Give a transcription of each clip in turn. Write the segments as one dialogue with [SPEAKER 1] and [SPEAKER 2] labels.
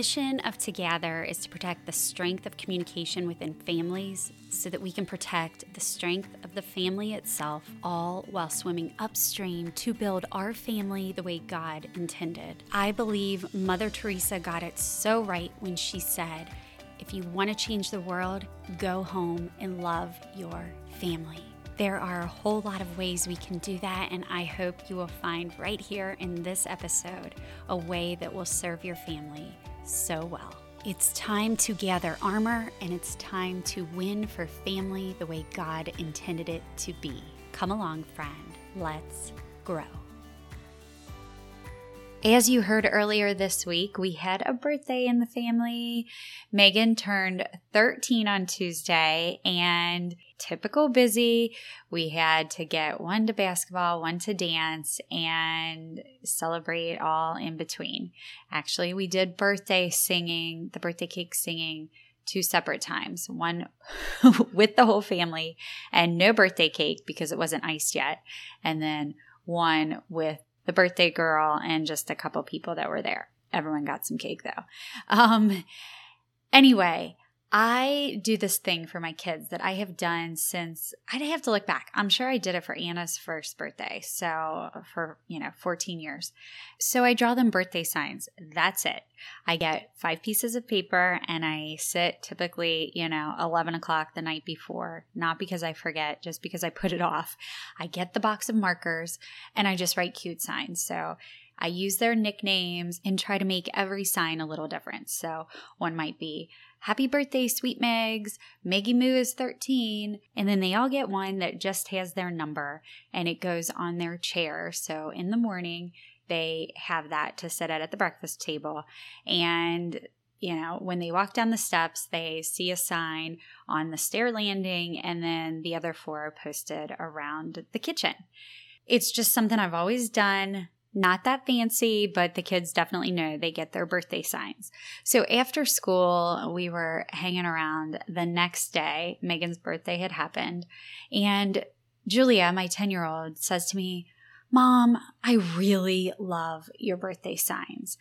[SPEAKER 1] mission of Together is to protect the strength of communication within families so that we can protect the strength of the family itself, all while swimming upstream to build our family the way God intended. I believe Mother Teresa got it so right when she said, if you want to change the world, go home and love your family. There are a whole lot of ways we can do that, and I hope you will find right here in this episode a way that will serve your family so well. It's time to gather armor, and it's time to win for family the way God intended it to be. Come along, friend. Let's grow. As you heard earlier this week, we had a birthday in the family. Megan turned 13 on Tuesday and typical busy. We had to get one to basketball, one to dance, and celebrate all in between. Actually, we did birthday singing, the birthday cake singing two separate times one with the whole family and no birthday cake because it wasn't iced yet, and then one with the birthday girl, and just a couple people that were there. Everyone got some cake though. Um, anyway, I do this thing for my kids that I have done since I'd have to look back. I'm sure I did it for Anna's first birthday. So for, you know, 14 years. So I draw them birthday signs. That's it. I get five pieces of paper and I sit typically, you know, 11 o'clock the night before, not because I forget, just because I put it off. I get the box of markers and I just write cute signs. So I use their nicknames and try to make every sign a little different. So one might be Happy birthday, sweet Megs. Maggie Moo is 13. And then they all get one that just has their number and it goes on their chair. So in the morning, they have that to sit at at the breakfast table. And you know, when they walk down the steps, they see a sign on the stair landing, and then the other four are posted around the kitchen. It's just something I've always done. Not that fancy, but the kids definitely know they get their birthday signs. So after school, we were hanging around the next day. Megan's birthday had happened. And Julia, my 10 year old, says to me, Mom, I really love your birthday signs.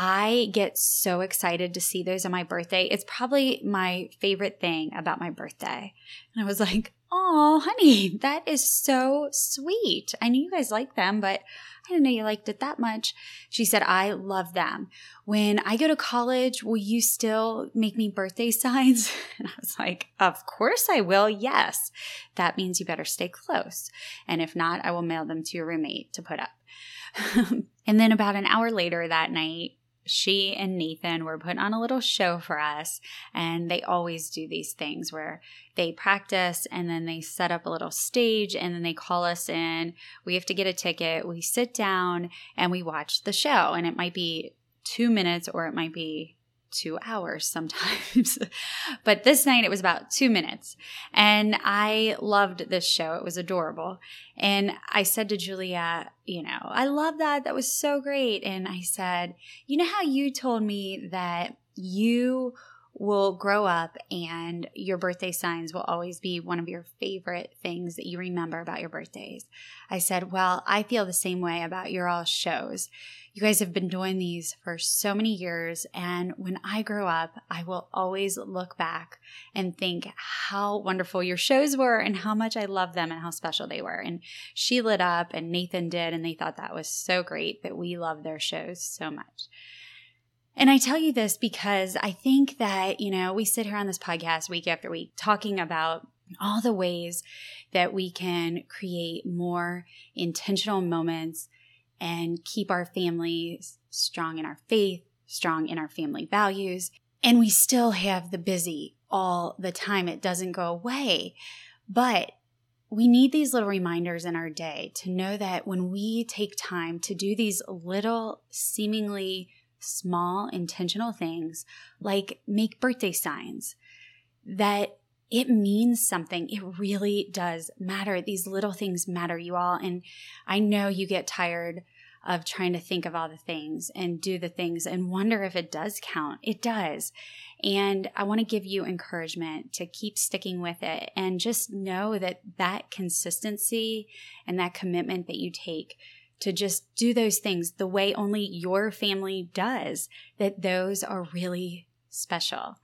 [SPEAKER 1] I get so excited to see those on my birthday. It's probably my favorite thing about my birthday. And I was like, Oh, honey, that is so sweet. I knew you guys liked them, but I didn't know you liked it that much. She said, I love them. When I go to college, will you still make me birthday signs? And I was like, Of course I will. Yes. That means you better stay close. And if not, I will mail them to your roommate to put up. and then about an hour later that night, she and Nathan were put on a little show for us. And they always do these things where they practice and then they set up a little stage and then they call us in. We have to get a ticket. We sit down and we watch the show. And it might be two minutes or it might be two hours sometimes. but this night it was about two minutes. And I loved this show. It was adorable. And I said to Julia, you know, I love that. That was so great. And I said, you know how you told me that you will grow up and your birthday signs will always be one of your favorite things that you remember about your birthdays. I said, Well, I feel the same way about your all shows. You guys have been doing these for so many years. And when I grow up, I will always look back and think how wonderful your shows were and how much I love them and how special they were. And she lit up and Nathan did. And they thought that was so great that we love their shows so much. And I tell you this because I think that, you know, we sit here on this podcast week after week talking about all the ways that we can create more intentional moments and keep our families strong in our faith, strong in our family values. And we still have the busy all the time. It doesn't go away. But we need these little reminders in our day to know that when we take time to do these little, seemingly small, intentional things, like make birthday signs, that it means something. It really does matter. These little things matter, you all. And I know you get tired of trying to think of all the things and do the things and wonder if it does count. It does. And I want to give you encouragement to keep sticking with it and just know that that consistency and that commitment that you take to just do those things the way only your family does, that those are really special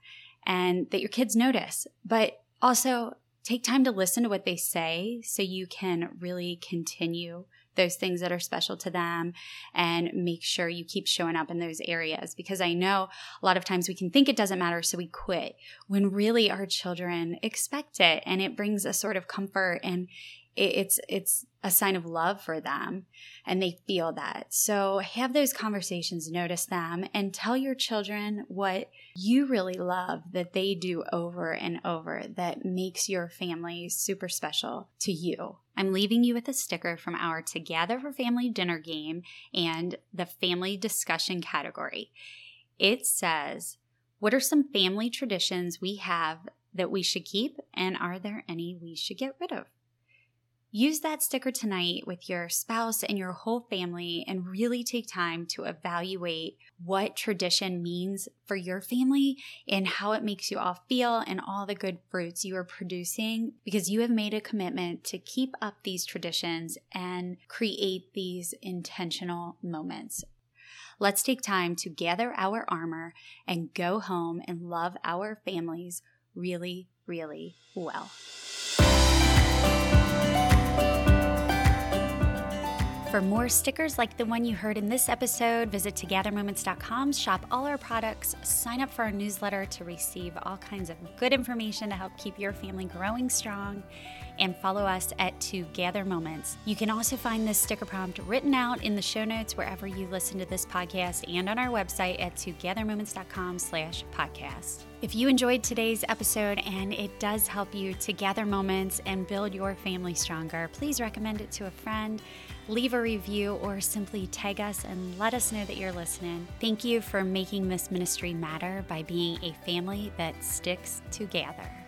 [SPEAKER 1] and that your kids notice. But also take time to listen to what they say so you can really continue those things that are special to them and make sure you keep showing up in those areas because I know a lot of times we can think it doesn't matter so we quit when really our children expect it and it brings a sort of comfort and it's it's a sign of love for them and they feel that. So have those conversations, notice them and tell your children what you really love that they do over and over that makes your family super special to you. I'm leaving you with a sticker from our Together for Family dinner game and the family discussion category. It says, What are some family traditions we have that we should keep, and are there any we should get rid of? Use that sticker tonight with your spouse and your whole family and really take time to evaluate what tradition means for your family and how it makes you all feel and all the good fruits you are producing because you have made a commitment to keep up these traditions and create these intentional moments. Let's take time to gather our armor and go home and love our families really, really well. For more stickers like the one you heard in this episode, visit togethermoments.com, shop all our products, sign up for our newsletter to receive all kinds of good information to help keep your family growing strong, and follow us at Together Moments. You can also find this sticker prompt written out in the show notes wherever you listen to this podcast and on our website at togethermoments.com slash podcast. If you enjoyed today's episode and it does help you to gather moments and build your family stronger, please recommend it to a friend leave a review, or simply tag us and let us know that you're listening. Thank you for making this ministry matter by being a family that sticks together.